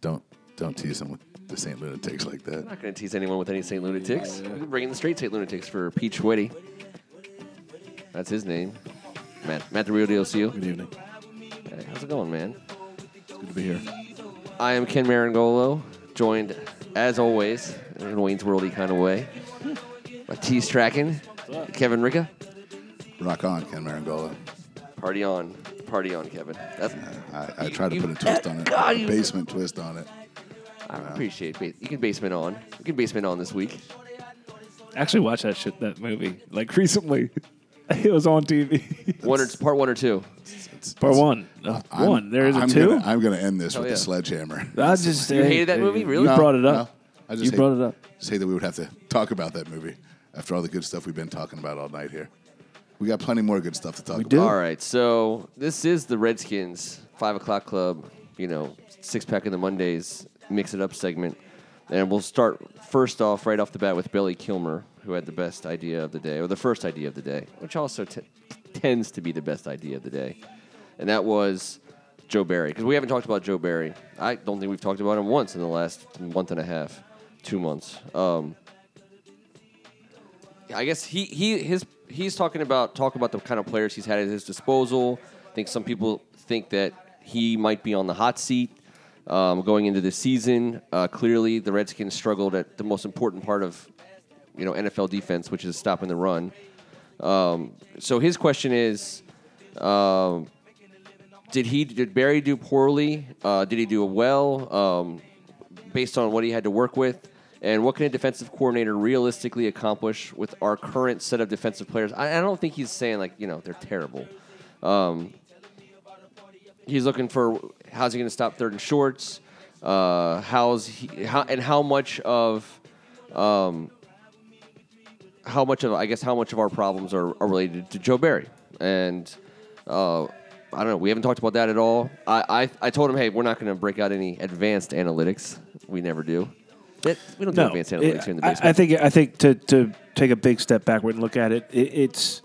Don't don't tease him with the Saint Lunatics like that. I'm not going to tease anyone with any St. Lunatics. We're bringing the straight St. Lunatics for Peach Whitty. That's his name. Matt, Matt the Real Deal Seal. Good evening. Hey, how's it going, man? It's Good to be here. I am Ken Marangolo, joined, as always, in a Wayne's Worldy kind of way, by T Strachan, Kevin Ricka. Rock on, Ken Marangolo. Party on. Party on, Kevin. That's, I, I You- tried to you- put a twist on it, God, a you- basement twist on it. I appreciate it. You can basement on. You can basement on this week. Actually, watched that shit, that movie, like recently. it was on TV. One or, part one or two. It's, Part it's- one. Uh, one. There is a I'm 2 Gonna, I'm going to end this Hell with yeah. a sledgehammer. I just You hey, hated that hey, movie? Really? You No, brought it up. no. I just you hate- brought it up. Say that we would have to talk about that movie after all the good stuff we've been talking about all night here. We got plenty more good stuff to talk We about. do. All right, so this is the Redskins five o'clock club. You know, six pack in the Mondays mix it up segment, and we'll start first off right off the bat with Billy Kilmer, who had the best idea of the day, or the first idea of the day, which also t- tends to be the best idea of the day, and that was Joe Barry. Because we haven't talked about Joe Barry. I don't think we've talked about him once in the last month and a half, two months. Um, I guess he, he his he's talking about talk about the kind of players he's had at his disposal. I think some people think that he might be on the hot seat um, going into the season. Uh, clearly, the Redskins struggled at the most important part of you know NFL defense, which is stopping the run. Um, so his question is, um, did he did Barry do poorly? Uh, did he do well? Um, based on what he had to work with, and what can a defensive coordinator realistically accomplish with our current set of defensive players? I, I don't think he's saying like you know they're terrible. Um, he's looking for how's he going to stop third and shorts? Uh, how's he, how and how much of um, how much of I guess how much of our problems are, are related to Joe Barry and uh, I don't know. We haven't talked about that at all. I I, I told him, hey, we're not going to break out any advanced analytics. We never do. We don't do No, advanced analytics here in the I- basement. I, think I think to, to take a big step backward and look at it, it, it's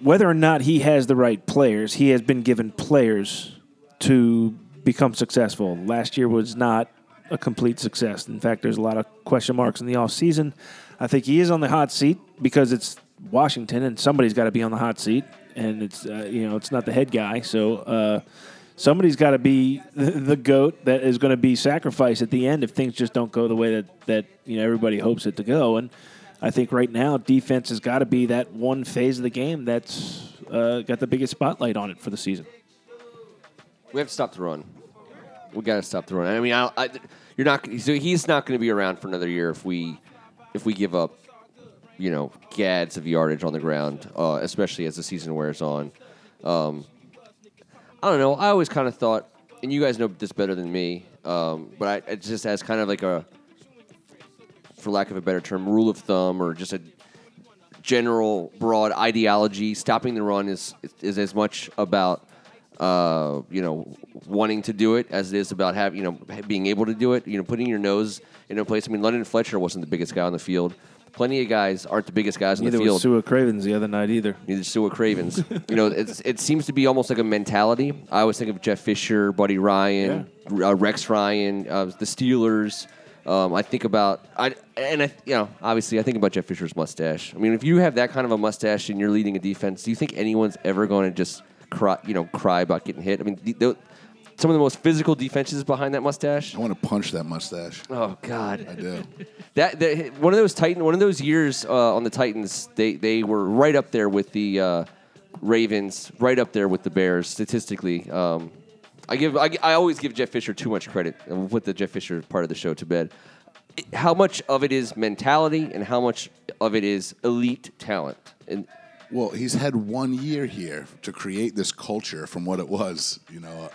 whether or not he has the right players. He has been given players to become successful. Last year was not a complete success. In fact, there's a lot of question marks in the off season. I think he is on the hot seat because it's Washington, and somebody's got to be on the hot seat, and it's uh, you know it's not the head guy, so. Uh, Somebody's got to be the, goat that is going to be sacrificed at the end if things just don't go the way that, that you know everybody hopes it to go. And I think right now defense has got to be that one phase of the game that's uh, got the biggest spotlight on it for the season. We have to stop the run. We got to stop the run. I mean, I, I, you're not. So he's not going to be around for another year if we if we give up, you know, gads of yardage on the ground, uh, especially as the season wears on. Um, I don't know. I always kind of thought, and you guys know this better than me, um, but I, it just as kind of like a, for lack of a better term, rule of thumb or just a general broad ideology. Stopping the run is is as much about uh, you know wanting to do it as it is about having you know being able to do it. You know, putting your nose in a place. I mean, London Fletcher wasn't the biggest guy on the field. Plenty of guys aren't the biggest guys on Neither the field. was Sua Cravens the other night either. Neither Sua Cravens. you know, it's, it seems to be almost like a mentality. I always think of Jeff Fisher, Buddy Ryan, uh, Rex Ryan, uh, the Steelers. Um, I think about I and I you know obviously I think about Jeff Fisher's mustache. I mean, if you have that kind of a mustache and you're leading a defense, do you think anyone's ever going to just cry you know cry about getting hit? I mean, the, the, some of the most physical defenses behind that mustache. I want to punch that mustache. Oh God, I do. that, that one of those Titan, one of those years uh, on the Titans, they they were right up there with the uh, Ravens, right up there with the Bears statistically. Um, I give I, I always give Jeff Fisher too much credit, and we'll put the Jeff Fisher part of the show to bed. It- How much of it is mentality, and how much of it is elite talent? And Well, he's had one year here to create this culture from what it was. You know,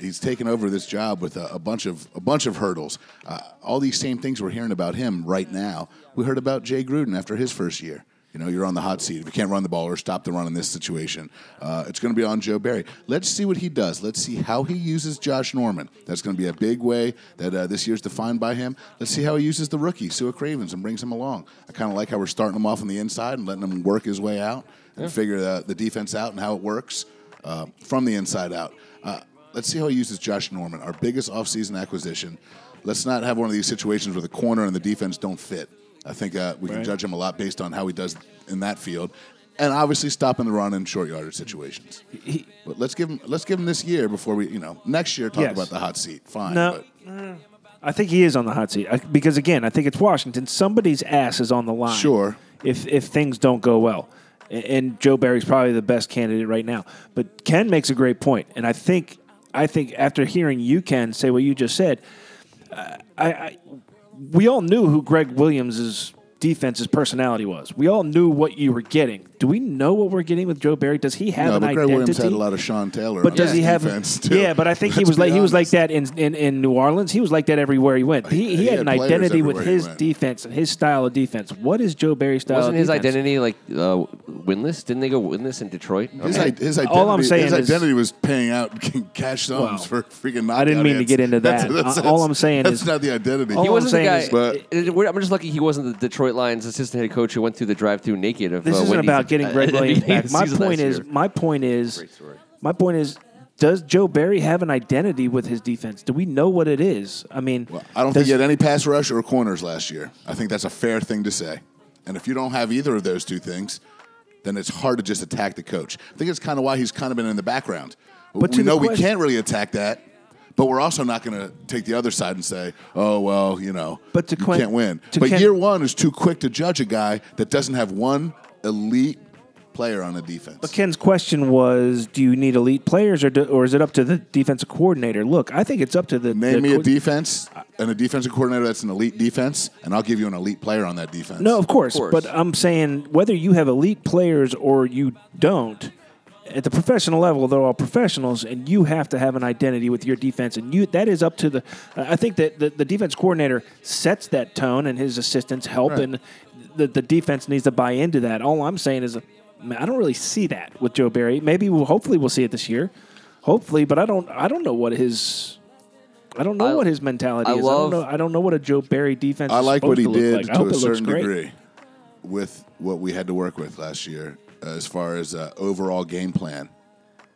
he's taken over this job with a, a bunch of a bunch of hurdles. Uh, all these same things we're hearing about him right now. We heard about Jay Gruden after his first year. You know, you're on the hot seat. If you can't run the ball or stop the run in this situation, uh, it's going to be on Joe Barry. Let's see what he does. Let's see how he uses Josh Norman. That's going to be a big way that uh, this year's defined by him. Let's see how he uses the rookie, Sua Cravens, and brings him along. I kind of like how we're starting him off on the inside and letting him work his way out and figure the, the defense out and how it works uh, from the inside out. Let's see how he uses Josh Norman, our biggest offseason acquisition. Let's not have one of these situations where the corner and the defense don't fit. I think uh, we can judge him a lot based on how he does in that field, and obviously stopping the run in short yardage situations. He- But let's give him let's give him this year before we you know next year talk Yes. about the hot seat. Fine. No. but I think he is on the hot seat I, because again, I think it's Washington. Somebody's ass is on the line. Sure. If if things don't go well, A- and Joe Barry's probably the best candidate right now. But Ken makes a great point, and I think I think after hearing you, Ken, say what you just said, I, I we all knew who Greg Williams' defense's personality was. We all knew what you were getting. Do we know what we're getting with Joe Barry? Does he have no, an but Greg identity? Williams had a lot of Sean Taylor. But on does his he have? too. Yeah, but I think he Let's was like be he was like that in, in, in New Orleans. He was like that everywhere he went. He, he, He had had an identity with his defense and his style of defense. What is Joe Barry's style? Wasn't of his defense? identity like uh, winless? Didn't they go winless in Detroit? His, Okay. i- his identity, All I'm saying his is- identity was paying out cash sums Well, for freaking I didn't mean to get into that. That's, Uh, all I'm saying is. that's is- not the identity. all He I'm wasn't the guy. is- But- I'm just lucky he wasn't the Detroit Lions assistant head coach who went through the drive-through naked of. This uh, isn't Wendy's about getting at- Greg Williams back. My point is, my point is, my point is, does Joe Barry have an identity with his defense? Do we know what it is? I mean, Well, I don't does- think he had any pass rush or corners last year. I think that's a fair thing to say. And if you don't have either of those two things, then it's hard to just attack the coach. I think it's kind of why he's kind of been in the background. But to we the know we can't really attack that, but we're also not going to take the other side and say, "Oh well, you know, But to you Quinn- can't win." to But Ken- year one is too quick to judge a guy that doesn't have one elite player on the defense. But Ken's question was, do you need elite players, or do, or is it up to the defensive coordinator? Look, I think it's up to the. Name the me a defense and a defensive coordinator that's an elite defense, and I'll give you an elite player on that defense. No, of course, course. But I'm saying whether you have elite players or you don't, at the professional level, they're all professionals, and you have to have an identity with your defense, and you that is up to the. I think that the, the defense coordinator sets that tone, and his assistants help, Right. and the the defense needs to buy into that. All I'm saying is, man, I don't really see that with Joe Barry. Maybe we'll hopefully we'll see it this year, hopefully, but I don't I don't know what his. I don't know I- what his mentality I is. love- I don't know. I don't know what a Joe Barry defense. I is like what he to did like. To a certain degree with what we had to work with last year uh, as far as uh, overall game plan.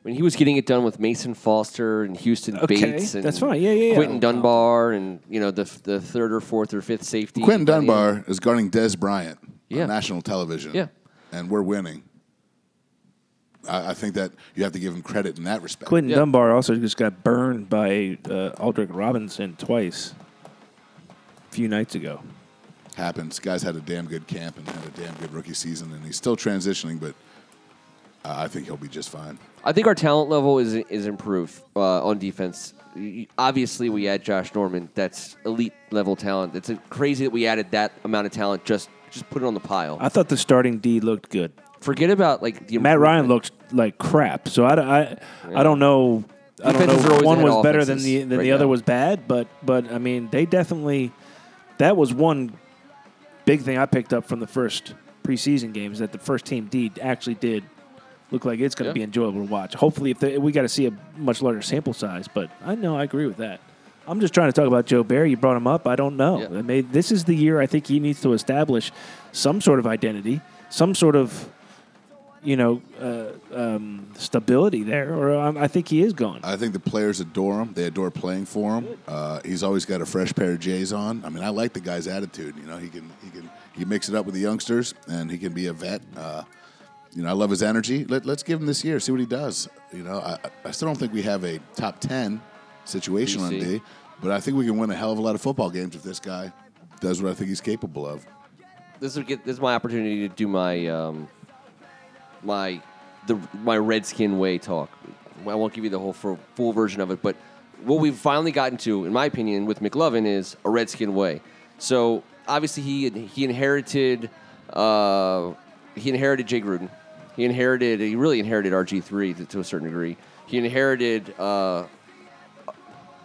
I mean, he was getting it done with Mason Foster and Houston Okay, Bates. And that's fine. Yeah, yeah, yeah. Quinton Dunbar and you know the the third or fourth or fifth safety. Quinton by the. Dunbar is guarding Dez Bryant Yeah. on national television. Yeah. And we're winning. I, I think that you have to give him credit in that respect. Quinton Yeah. Dunbar also just got burned by uh, Aldrick Robinson twice a few nights ago. Happens. Guy's had a damn good camp and had a damn good rookie season, and he's still transitioning, but uh, I think he'll be just fine. I think our talent level is is improved uh, on defense. Obviously, we add Josh Norman. That's elite level talent. It's crazy that we added that amount of talent. Just just put it on the pile. I thought the starting D looked good. Forget about like the Matt Ryan improvement. looked like crap. So I, I, I don't know. I don't Defenses know. always One was better than the than right the other now. was bad, but but I mean they definitely. That was one big thing I picked up from the first preseason games that the first team D actually did look like it's going to Yeah. be enjoyable to watch. Hopefully, if they, we got to see a much larger sample size, but I know I agree with that. I'm just trying to talk about Joe Barry. You brought him up. I don't know. Yeah. I mean, this is the year I think he needs to establish some sort of identity, some sort of you know uh, um, stability there, or um, I think he is gone. I think the players adore him. They adore playing for him. Uh, he's always got a fresh pair of J's on. I mean, I like the guy's attitude. You know, he can he can he mix it up with the youngsters, and he can be a vet. Uh, you know, I love his energy. Let, let's give him this year, see what he does. You know, I, I still don't think we have a top ten situation on D, but I think we can win a hell of a lot of football games if this guy does what I think he's capable of. this is get this is my opportunity to do my um, my the my Redskin way talk. I won't give you the whole full, full version of it, but what we've finally gotten to, in my opinion, with McLovin is a Redskin way. So obviously he he inherited uh, he inherited Jay Gruden. He inherited he really inherited RG three to, to a certain degree. He inherited uh,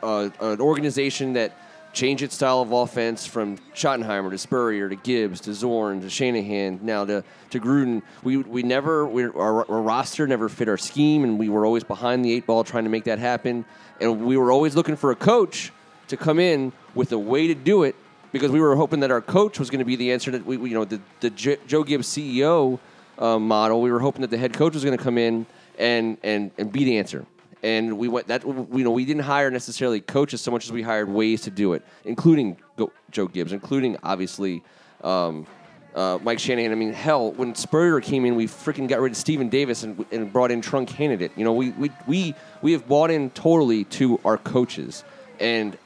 uh, an organization that changed its style of offense from Schottenheimer to Spurrier to Gibbs to Zorn to Shanahan now to, to Gruden. We, we never we, our, our roster never fit our scheme, and we were always behind the eight ball trying to make that happen. And we were always looking for a coach to come in with a way to do it because we were hoping that our coach was going to be the answer that we, we- you know the the J- Joe Gibbs CEO uh, model. We were hoping that the head coach was going to come in and and and be the answer. and we went that you know we didn't hire necessarily coaches so much as we hired ways to do it, including Go, Joe Gibbs, including obviously. Um, uh, Mike Shanahan. I mean, hell, when Spurrier came in, we freaking got rid of Stephen Davis and, and brought in Trung Canidate. You know, we, we we we have bought in totally to our coaches, and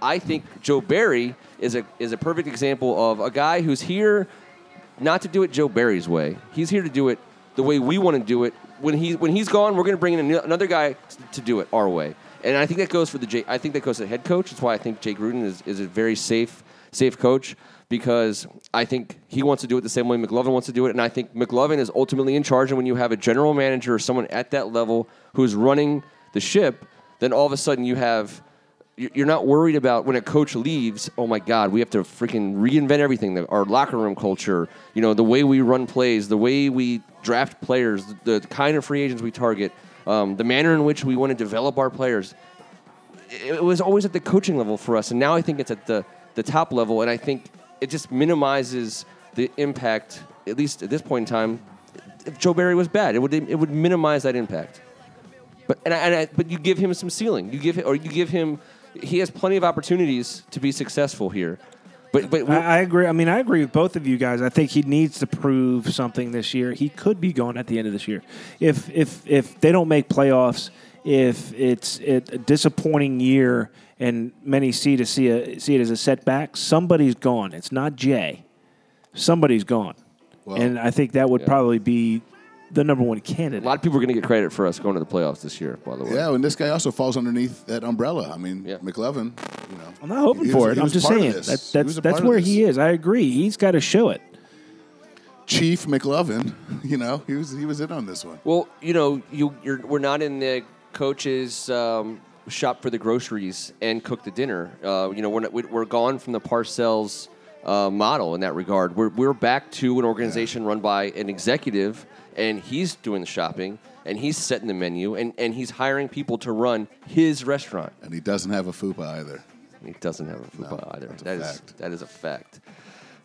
I think Joe Barry is a is a perfect example of a guy who's here not to do it Joe Barry's way. He's here to do it the way we want to do it. When he when he's gone, we're going to bring in another guy to do it our way. And I think that goes for the. I think that goes to the head coach. That's why I think Jake Gruden is, is a very safe safe coach because I think he wants to do it the same way McLovin wants to do it, and I think McLovin is ultimately in charge. And when you have a general manager or someone at that level who's running the ship, then all of a sudden you have you're not worried about when a coach leaves. Oh my God, we have to freaking reinvent everything. Our locker room culture, you know, the way we run plays, the way we draft players, the, kind of free agents we target, um, the manner in which we want to develop our players. It, was always at the coaching level for us, and now I think it's at the the top level, and I think it just minimizes the impact. At least at this point in time, if Joe Barry was bad, it would it would minimize that impact. But and I, and I, but you give him some ceiling. You give him, or you give him he has plenty of opportunities to be successful here. But but I, I, agree. I mean, I agree with both of you guys. I think he needs to prove something this year. He could be gone at the end of this year if if if they don't make playoffs. If it's a disappointing year and many see to see a, see it as a setback, somebody's gone. It's not Jay. Somebody's gone, well, and I think that would yeah. probably be the number one candidate. A lot of people are going to get credit for us going to the playoffs this year. By the way, yeah, and this guy also falls underneath that umbrella. I mean, yeah. McLovin. You know, I'm not hoping for it. I'm just saying that's that's that's where he is. I agree. He's got to show it. Chief McLovin, you know, he was he was in on this one. Well, you know, you you're, we're not in the coaches. Um, shop for the groceries and cook the dinner. Uh, you know, we're, not, we're gone from the Parcells uh, model in that regard. We're, we're back to an organization yeah. run by an executive and he's doing the shopping and he's setting the menu and, and he's hiring people to run his restaurant. And he doesn't have a fupa either. He doesn't have a fupa no, either. That is that is a fact.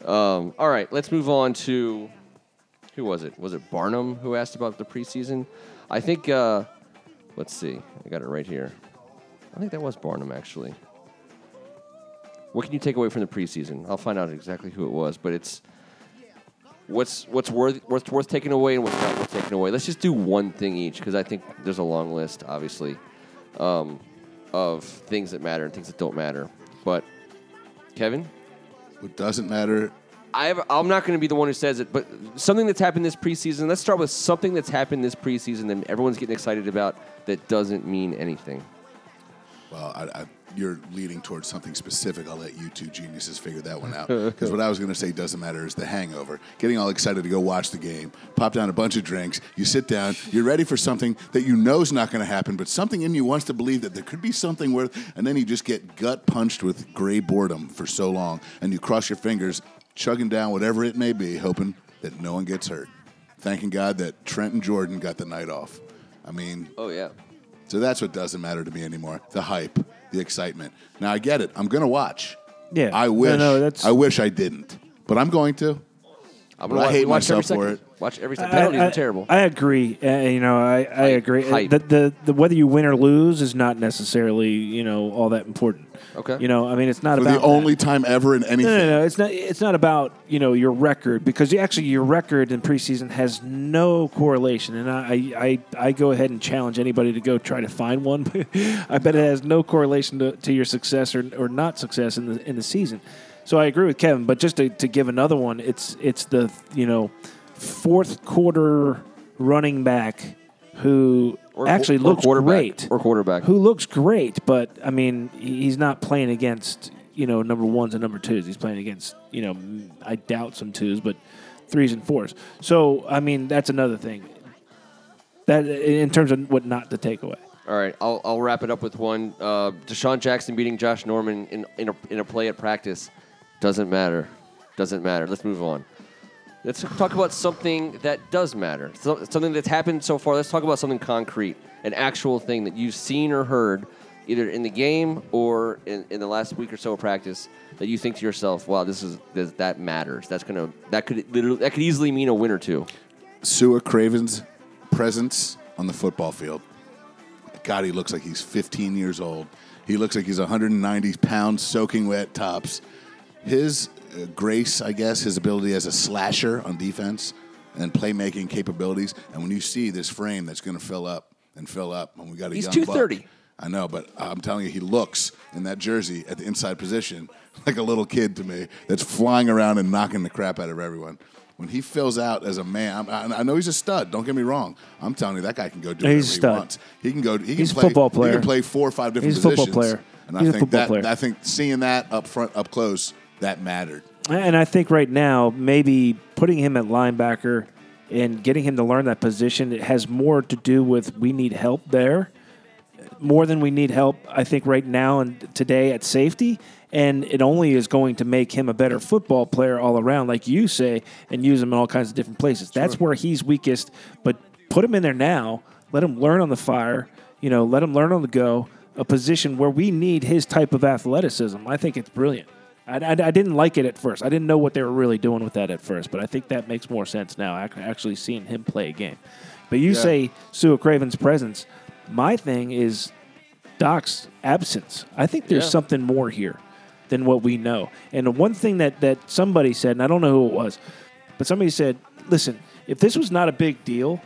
Um, all right, let's move on to who was it? Was it Barnum who asked about the preseason? I think. Uh, let's see. I got it right here. I think that was Barnum actually. What can you take away from the preseason? I'll find out exactly who it was, but it's what's what's worth what's worth taking away and what's not worth taking away. Let's just do one thing each because I think there's a long list, obviously, um, of things that matter and things that don't matter. But Kevin, what doesn't matter. I have, I'm not going to be the one who says it, but something that's happened this preseason. Let's start with something that's happened this preseason that everyone's getting excited about that doesn't mean anything. Well, I, I you're leading towards something specific, I'll let you two geniuses figure that one out. Because what I was going to say doesn't matter is the hangover. Getting all excited to go watch the game, pop down a bunch of drinks, you sit down, you're ready for something that you know is not going to happen, but something in you wants to believe that there could be something worth, and then you just get gut punched with gray boredom for so long, and you cross your fingers, chugging down whatever it may be, hoping that no one gets hurt. Thanking God that Trent and Jordan got the night off. I mean, oh, yeah. So that's what doesn't matter to me anymore. The hype the excitement. Now I get it. I'm going to watch. Yeah. I wish. No, no, that's... I wish I didn't, but I'm going to. I'm gonna watch, hate watch myself for it. Watch every second. Penalties I, are terrible. I agree. Uh, you know, I, I agree. Hype. The, the, the whether you win or lose is not necessarily you know all that important. Okay. You know, I mean, it's not for about the only that. time ever in anything. No, no, no, it's not. It's not about you know your record because actually your record in preseason has no correlation, and I I, I go ahead and challenge anybody to go try to find one. I bet it has no correlation to, to your success or, or not success in the in the season. So I agree with Kevin, but just to, to give another one, it's it's the you know fourth quarter running back who or, actually or looks great or quarterback who looks great, but I mean he's not playing against you know number ones and number twos. He's playing against you know I doubt some twos, but threes and fours. So I mean that's another thing that in terms of what not to take away. All right, I'll, I'll wrap it up with one. Uh, DeSean Jackson beating Josh Norman in, in, a, in a play at practice. Doesn't matter. Doesn't matter. Let's move on. Let's talk about something that does matter. So, something that's happened so far. Let's talk about something concrete, an actual thing that you've seen or heard, either in the game or in, in the last week or so of practice, that you think to yourself, "Wow, this is this, that matters. That's gonna that could literally that could easily mean a win or two. Sua Cravens' presence on the football field. God, he looks like he's 15 years old. He looks like he's 190 pounds, soaking wet tops. His uh, grace, I guess, his ability as a slasher on defense and playmaking capabilities. And when you see this frame that's going to fill up and fill up, and we got a He's young buck. 230. I know, but I'm telling you, he looks in that jersey at the inside position like a little kid to me that's flying around and knocking the crap out of everyone. When he fills out as a man, I'm, I I know he's a stud. Don't get me wrong. I'm telling you, that guy can go do whatever He's a he wants. He can go. He can He's a play, football He can play four or five different He's a football positions. player. And He's I a think football that player. I think seeing that up front, up close, that mattered. And I think right now, maybe putting him at linebacker and getting him to learn that position it has more to do with we need help there more than we need help. I think right now and today at safety, and it only is going to make him a better football player all around, like you say, and use him in all kinds of different places. That's where he's weakest. But put him in there now. Let him learn on the fire. You know, let him learn on the go. A position where we need his type of athleticism. I think it's brilliant. I, I, I didn't like it at first. I didn't know what they were really doing with that at first, but I think that makes more sense now. Actually, seeing him play a game. But you Yeah. say Sua Cravens' presence. My thing is Doc's absence. I think there's Yeah. something more here than what we know. And the one thing that, that somebody said, and I don't know who it was, but somebody said, listen, if this was not a big deal,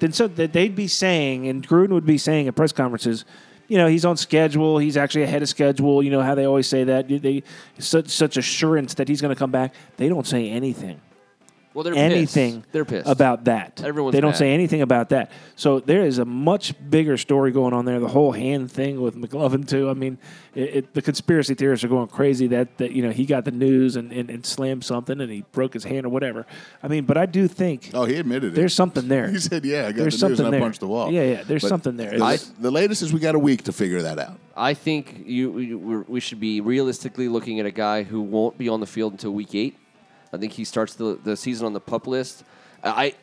then so that they'd be saying, and Gruden would be saying at press conferences, you know, he's on schedule. He's actually ahead of schedule. You know how they always say that. They such such assurance that he's going to come back. They don't say anything Well, they're anything Pissed. They're pissed about that. Everyone's they don't mad. say anything about that. So there is a much bigger story going on there. The whole hand thing with McLovin too. I mean, it, it, the conspiracy theorists are going crazy that, that you know he got the news and, and, and slammed something and he broke his hand or whatever. I mean, but I do think Oh, he admitted it. there's something there. He said, "Yeah, I got There's the news something and I there. punched the wall." Yeah, yeah, there's something there. The, I- the latest is we got a week to figure that out. I think you we- we should be realistically looking at a guy who won't be on the field until week eight. I think he starts the, the season on the pup list. I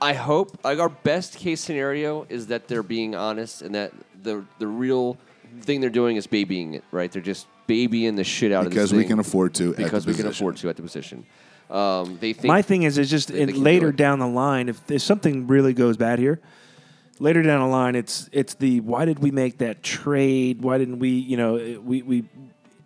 I hope like our best case scenario is that they're being honest and that the the real thing they're doing is babying it. Right? They're just babying the shit out Because of this we thing can afford to at the because we can position. afford to at the position. Um, they think My thing is, is just they in, can do later down the line, if, if something really goes bad here, later down the line, it's it's the why did we make that trade? Why didn't we? You know, we we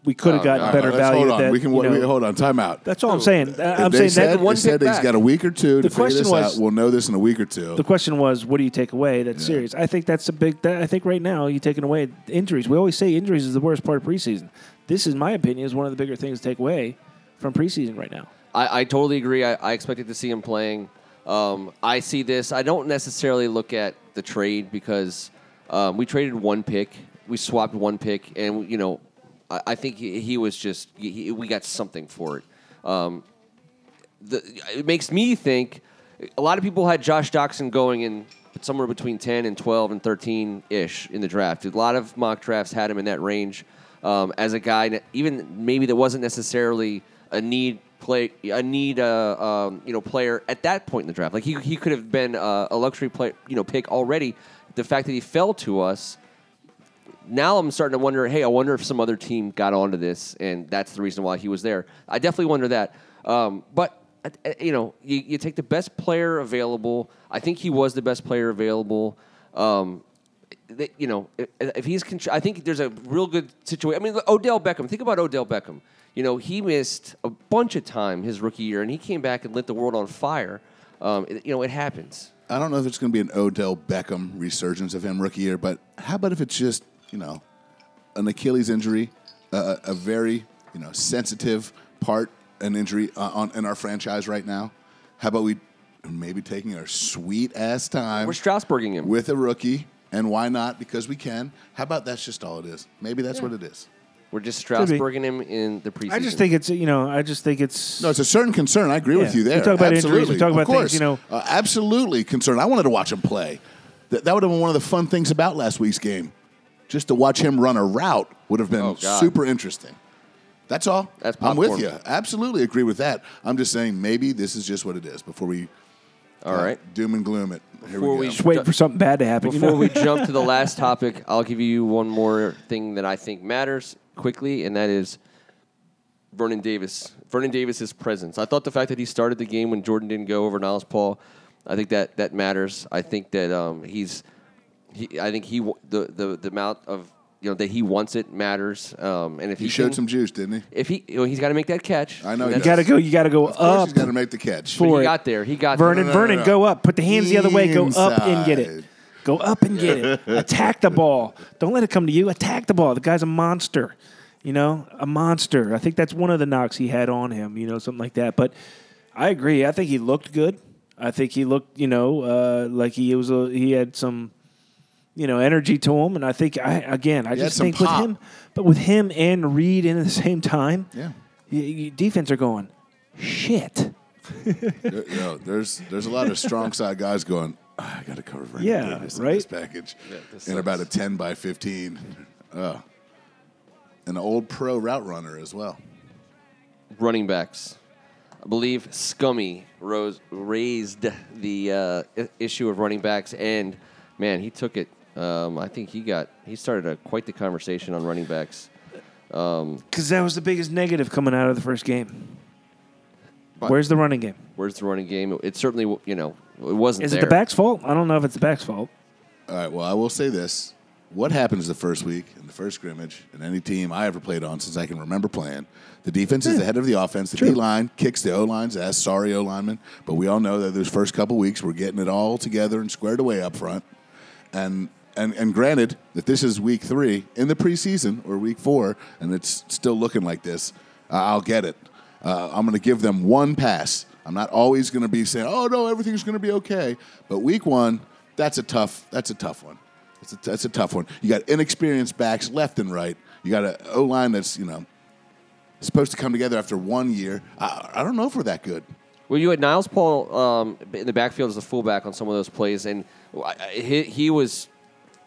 we could have Oh, gotten God. better Let's value. hold at on. that, we can you know. we, hold on. Time out. That's all I'm saying. Uh, I'm they saying said, that they said pick he's back. got a week or two to The figure question this was- out. We'll know this in a week or two. the question was, what do you take away? That's serious. I think that's a big. That, I think right now you taking away injuries. We always say injuries is the worst part of preseason. This, is my opinion, is one of the bigger things to take away from preseason right now. I, I totally agree. I, I expected to see him playing. Um, I see this. I don't necessarily look at the trade because um, we traded one pick, we swapped one pick, and you know, I, I think he, he was just he, we got something for it. Um, the, it makes me think a lot of people had Josh Doctson going in somewhere between 10 and 12 and 13 ish in the draft. A lot of mock drafts had him in that range um, as a guy, even maybe that wasn't necessarily a need play, a need uh, um, you know player at that point in the draft. Like he, he could have been uh, a luxury play, you know pick already. The fact that he fell to us now I'm starting to wonder. Hey, I wonder if some other team got onto this, and that's the reason why he was there. I definitely wonder that. Um, but uh, uh, you know, you, you take the best player available. I think he was the best player available. Um, you know, if, he's, I think there's a real good situation. I mean, Odell Beckham. Think about Odell Beckham. You know, he missed a bunch of time his rookie year, and he came back and lit the world on fire. Um, you know, it happens. I don't know if it's going to be an Odell Beckham resurgence of him rookie year, but how about if it's just you know an Achilles injury, uh, a very you know sensitive part, an injury uh, on in our franchise right now. How about we maybe taking our sweet ass time We're Strasburging him. with a rookie, and why not? Because we can. How about that's just all it is? Maybe that's what it is. We're just be. Strasburging him in the preseason. I just think it's you know I just think it's No, it's a certain concern. I agree with you there. We talk about injuries, we absolutely. talk Of about things, you know- Uh, absolutely concerned. I wanted to watch him play. That, that would have been one of the fun things about last week's game. Just to watch him run a route would have been Oh, super interesting. That's all. That's I'm with you. Absolutely agree with that. I'm just saying maybe this is just what it is before we All uh, right. doom and gloom it. Here Before we we just waiting for something bad to happen. you Before know? we jump to the last topic, I'll give you one more thing that I think matters quickly, and that is Vernon Davis. Vernon Davis's presence. I thought the fact that he started the game when Jordan didn't go over Niles Paul, I think that that matters. I think that um, he's he, I think he the, the the amount of you know that he wants it matters. Um, and if He he, showed can- some juice, didn't he? if he you know, he's got to make that catch. I know he You got to go. You got to go Of up. he's got to make the catch. For he it. got there. He got Vernon, No, no, no, Vernon, no. go up. Put the hands the other way. Go up and get it. Go up and get it. Attack the ball. Don't let it come to you. Attack the ball. The guy's a monster. You know, a monster. I think that's one of the knocks he had on him. You know, something like that. But I agree. I think he looked good. I think he looked, you know, uh, like he was. A, he had some, you know, energy to him. And I think, I again, I He just some think pop. with him, but with him and Reed in at the same time, Yeah. y- y- defense are going, shit. There- you know, there's there's a lot of strong side guys going. "Ah, I got to cover Vernon Yeah, Davis in right? this package this in sucks. about a ten by fifteen. Uh, an old pro route runner as well. running backs. I believe Scummy rose, raised the uh, issue of running backs, and man, he took it. Um, I think he got he started a, quite the conversation on running backs. Because that was the biggest negative coming out of the first game. But- Where's the running game? Where's the running game? It certainly you know it wasn't. Is it the back's fault? I don't know if it's the back's fault. All right. Well, I will say this: what happens the first week in the first scrimmage in any team I ever played on since I can remember playing? The defense is the head of the offense. The True. D line kicks the O lines as sorry O linemen. But we all know that those first couple weeks we're getting it all together and squared away up front. And and and granted that this is week three in the preseason or week four, and it's still looking like this, uh, I'll get it. Uh, I'm going to give them one pass. I'm not always going to be saying, "Oh no, everything's going to be okay." But week one, that's a tough. That's a tough one. A, that's a tough one. You got inexperienced backs left and right. You got an O line that's you know supposed to come together after one year. I, I don't know if we're that good. Well, you had Niles Paul um, in the backfield as a fullback on some of those plays, and he, he was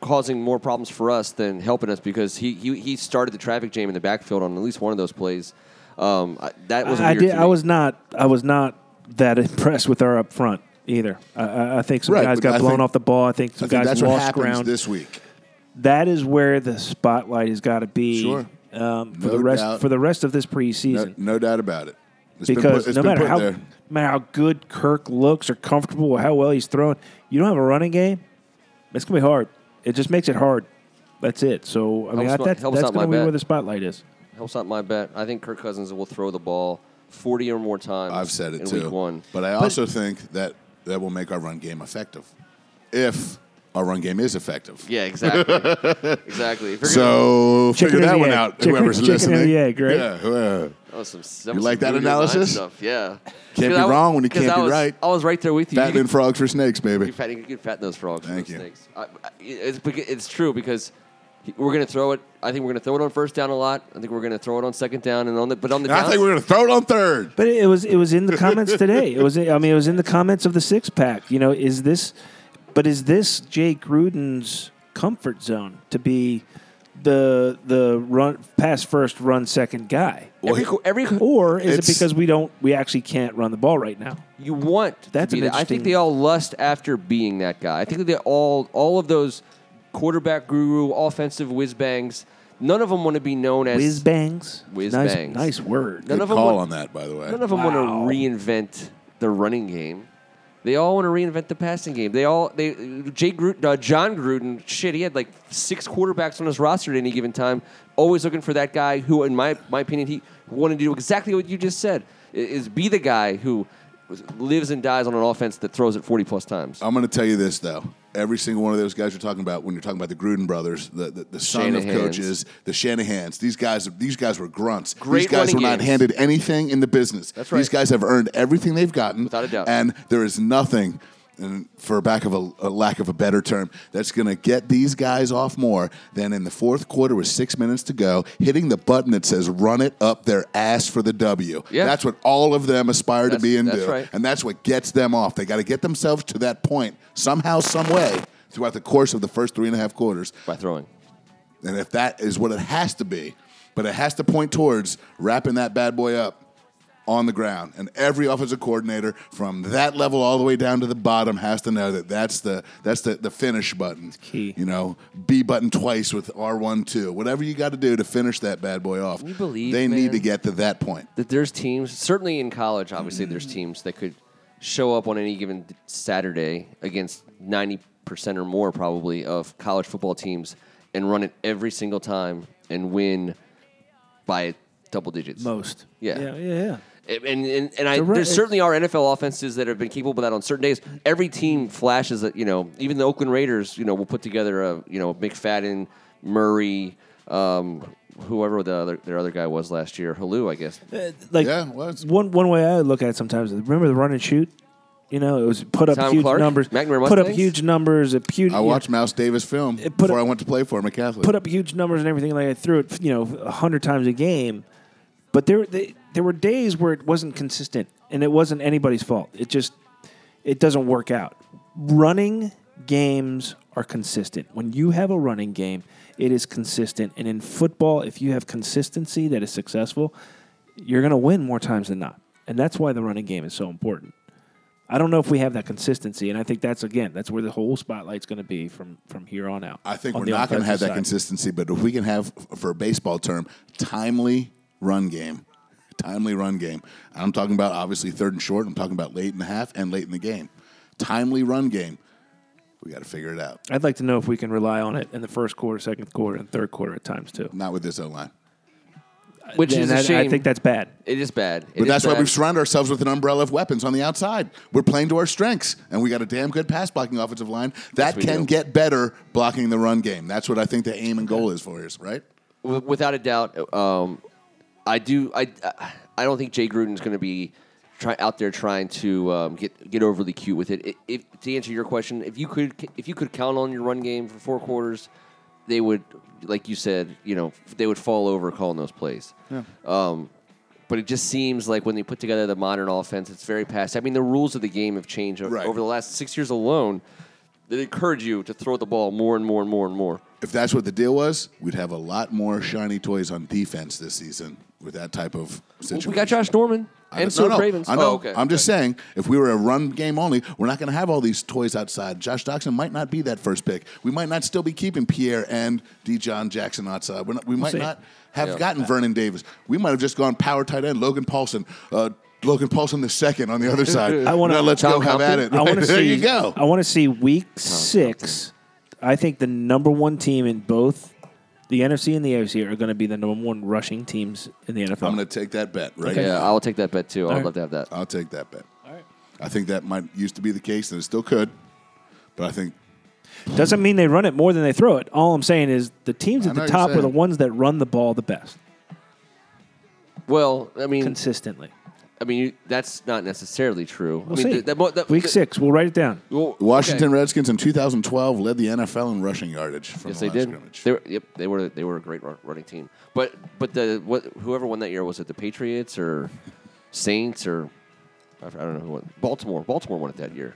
causing more problems for us than helping us because he, he he started the traffic jam in the backfield on at least one of those plays. Um, I- that was I weird did. to I was not. I was not that impressed with our up front either. I- I, I think some Right, guys got I blown think- off the ball. I think I some think guys that's what lost happens ground. this week. that is where the spotlight has got to be. Sure. Um, for No the rest doubt. for the rest of this preseason. no doubt about it. It's been because put- it's no been matter put how there. no matter how good Kirk looks or comfortable or how well he's throwing, you don't have a running game. It's gonna be hard. It just makes it hard. That's it. So I mean, Helps I, not- that, helps that's not gonna be bet. where the spotlight is. helps out my bet. I think Kirk Cousins will throw the ball forty or more times. I've said it in too. Week one. But I also think that that will make our run game effective. If our run game is effective. Yeah, exactly, exactly. If So figure that one egg? out, Chicken- whoever's chicken or listening. the egg, right? Yeah. whoever. that was some, You like that analysis? Stuff. Yeah. Can't be I was- wrong when you 'cause can't I be right. I was right there with you. You Fattening frogs for snakes, baby. You can fatten, you can fatten those frogs. Thank those you. Snakes. I, I, it's, it's true because we're going to throw it. I think we're going to throw it on first down a lot. I think we're going to throw it on second down and on the but on the I think we're going to throw it on third. But it was it was in the comments today. It was I mean it was in the comments of the six pack. You know, is this but is this Jay Gruden's comfort zone to be the the run pass first run second guy? every co- every Or is it because we don't we actually can't run the ball right now? you want That's to be that. I think they all lust after being that guy. I think that they all all of those quarterback guru offensive whiz bangs. None of them want to be known as Whiz bangs. Whiz nice, bangs. Nice word. None Good of them call want- on that, by the way. None of them Wow. want to reinvent the running game. They all want to reinvent the passing game. They all they Jay Gruden, uh, Jon Gruden, shit, he had like six quarterbacks on his roster at any given time. Always looking for that guy who, in my my opinion, he wanted to do exactly what you just said: is be the guy who lives and dies on an offense that throws it forty plus times. I'm going to tell you this though. Every single one of those guys you're talking about, when you're talking about the Gruden brothers, the the, the son of Shanahans. coaches, the Shanahans, these guys, these guys were grunts. Great these guys were not games. handed anything in the business. That's These guys have earned everything they've gotten, Without a doubt. And there is nothing, and for back of a, a lack of a better term, that's going to get these guys off more than in the fourth quarter with six minutes to go, hitting the button that says "Run it up their ass for the W." Yeah. That's what all of them aspire to That's- be and that's do. right. And that's what gets them off. They got to get themselves to that point somehow, some way throughout the course of the first three and a half quarters. by throwing. And if that is what it has to be, but it has to point towards wrapping that bad boy up on the ground. And every offensive coordinator from that level all the way down to the bottom has to know that that's the that's the, the finish button. key. You know, B button twice with R1 2. Whatever you got to do to finish that bad boy off. you believe, they need to get to that point. that there's teams, certainly in college, obviously, there's teams that could show up on any given Saturday against 90 percent or more probably of college football teams and run it every single time and win by double digits. Most. Yeah. Yeah. Yeah. yeah. And and, and I, there certainly are NFL offenses that have been capable of that on certain days. Every team flashes that you know. Even the Oakland Raiders, you know, will put together a you know McFadden, Murray, um, whoever the other their other guy was last year, Halu, I guess. Like Yeah, well, one one way I look at it sometimes. is Remember the run and shoot. You know, it was put up Tom huge Clark? numbers. McNamara Put up Mustangs? huge numbers. A huge, I you know, watched Mouse Davis film It put before a- I went to play for him at Catholic. put up huge numbers and everything. Like I threw it, you know, a hundred times a game. But there, they, there were days where it wasn't consistent, and it wasn't anybody's fault. It just, it doesn't work out. Running games are consistent. When you have a running game, it is consistent. And in football, if you have consistency that is successful, you're going to win more times than not. And that's why the running game is so important. I don't know if we have that consistency, and I think that's again that's where the whole spotlight's going to be from from here on out. I think we're not going to have offensive that consistency, but if we can have, for a baseball term, timely run game, timely run game. I'm talking about obviously third and short. I'm talking about late in the half and late in the game. Timely run game. We got to figure it out. I'd like to know if we can rely on it in the first quarter, second quarter, and third quarter at times too. Not with this O line. Which And is a I, shame. I think that's bad. it is bad. It But is that's why bad. we've surrounded ourselves with an umbrella of weapons on the outside. We're playing to our strengths, and we got a damn good pass blocking offensive line that we can do. get better blocking the run game. That's what I think the aim and goal is for us, right? W- without a doubt, um, I do. I I don't think Jay Gruden's going to be try, out there trying to um, get get overly cute with it. If to answer your question, if you could if you could count on your run game for four quarters, they would, like you said, you know, they would fall over calling those plays. Yeah. Um, but it just seems like when they put together the modern offense, it's very past. I mean, the rules of the game have changed Right. over the last six years alone. That encourage you to throw the ball more and more and more and more. If that's what the deal was, we'd have a lot more shiny toys on defense this season with that type of situation. We got Josh Norman I and know- so no, no, Ravens. I know. Oh, okay. I'm just saying, if we were a run game only, we're not going to have all these toys outside. Josh Doctson might not be that first pick. We might not still be keeping Pierre and DeSean Jackson outside. We're not, we might see. not have Yeah. gotten Vernon Davis. We might have just gone power tight end, Logan Paulson. Uh, Logan Paulson the second on the other side. I wanna- let's Tom go have at Compton? it. I want to see. there you go. I want to see week six. I think the number one team in both the NFC and the AFC are going to be the number one rushing teams in the NFL. I'm going to take that bet right Yeah. I'll take that bet too. I'd right. love to have that. I'll take that bet. I think that might used to be the case, and it still could. But I think Doesn't mean they run it more than they throw it. All I'm saying is the teams I at know the what top you're are the saying. ones that run the ball the best Well, I mean, consistently. I mean, you, that's not necessarily true. We'll I mean, see. the- the- the- week the- six, we'll write it down. well, Washington okay. Redskins in 2012 led the NFL in rushing yardage from Yes, the they line did. scrimmage. They were, yep, they were. They were a great running team. But but the what whoever won that year was it the Patriots or Saints or I don't know who won. Baltimore. Baltimore won it that year.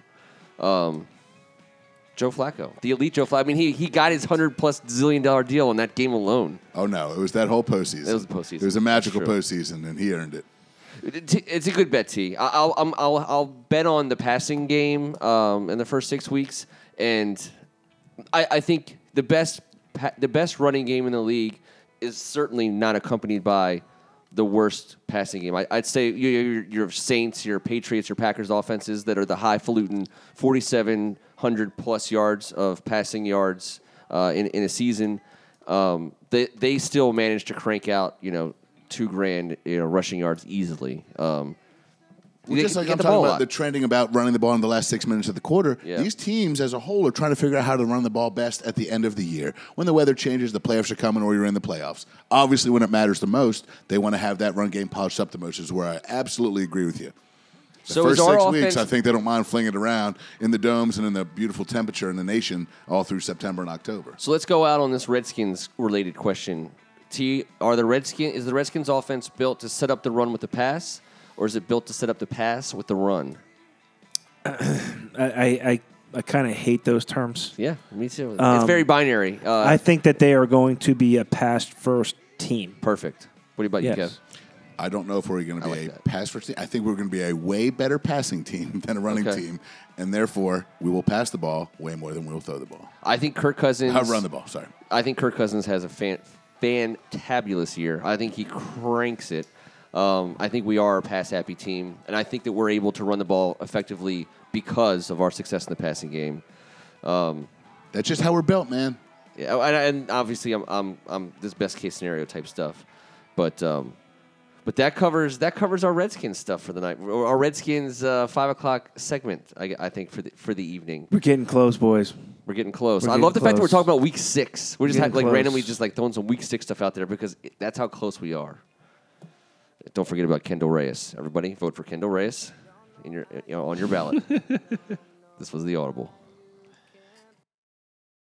Um, Joe Flacco, the elite Joe Flacco. I mean, he he got his hundred plus zillion dollar deal on that game alone. Oh no, it was that whole postseason. It was the postseason. It was a magical True. postseason, and he earned it. It- It's a good bet, T. I'll, I'm- I'll, I'll bet on the passing game um, in the first six weeks, and I, I think the best the best running game in the league is certainly not accompanied by the worst passing game. I, I'd say your, your Saints, your Patriots, your Packers offenses that are the highfalutin 4,700 plus yards of passing yards uh, in, in a season. Um, they, they still manage to crank out, you know, two grand, you know, rushing yards easily. Um, Well, just like I'm talking about the trending about running the ball in the last six minutes of the quarter. Yeah. These teams as a whole are trying to figure out how to run the ball best at the end of the year. When the weather changes, the playoffs are coming, or you're in the playoffs. Obviously, when it matters the most, they want to have that run game polished up the most. Is where I absolutely agree with you. The So first six offense- weeks, I think they don't mind flinging it around in the domes and in the beautiful temperature in the nation all through September and October. So let's go out on this Redskins related question. T, are the Redskins is the Redskins offense built to set up the run with the pass, or is it built to set up the pass with the run? I I, I, I kind of hate those terms. Yeah, me too. it's Um, very binary. Uh, I think that they are going to be a pass first team. perfect. What about you, Kev? Yes. I don't know if we're going to be like a that. pass first team. I think we're going to be a way better passing team than a running Okay. team, and therefore we will pass the ball way more than we will throw the ball. I think Kirk Cousins. Uh, run the ball. Sorry. I think Kirk Cousins has a fan, fantabulous year. I think he cranks it. Um, I think we are a pass happy team, and I think that we're able to run the ball effectively because of our success in the passing game. That's just how we're built, man. Yeah, and, and obviously I'm I'm I'm this best case scenario type stuff, but um, but that covers that covers our Redskins stuff for the night. Our Redskins uh, five o'clock segment, I, I think for the for the evening. We're getting close, boys. We're getting close. We're I love the getting fact that we're close. talking about week six. We're just Getting ha- like close. randomly just like throwing some week six stuff out there because it, that's how close we are. Don't forget about Kendall Reyes. Everybody, vote for Kendall Reyes in your you know on your ballot. this was the audible.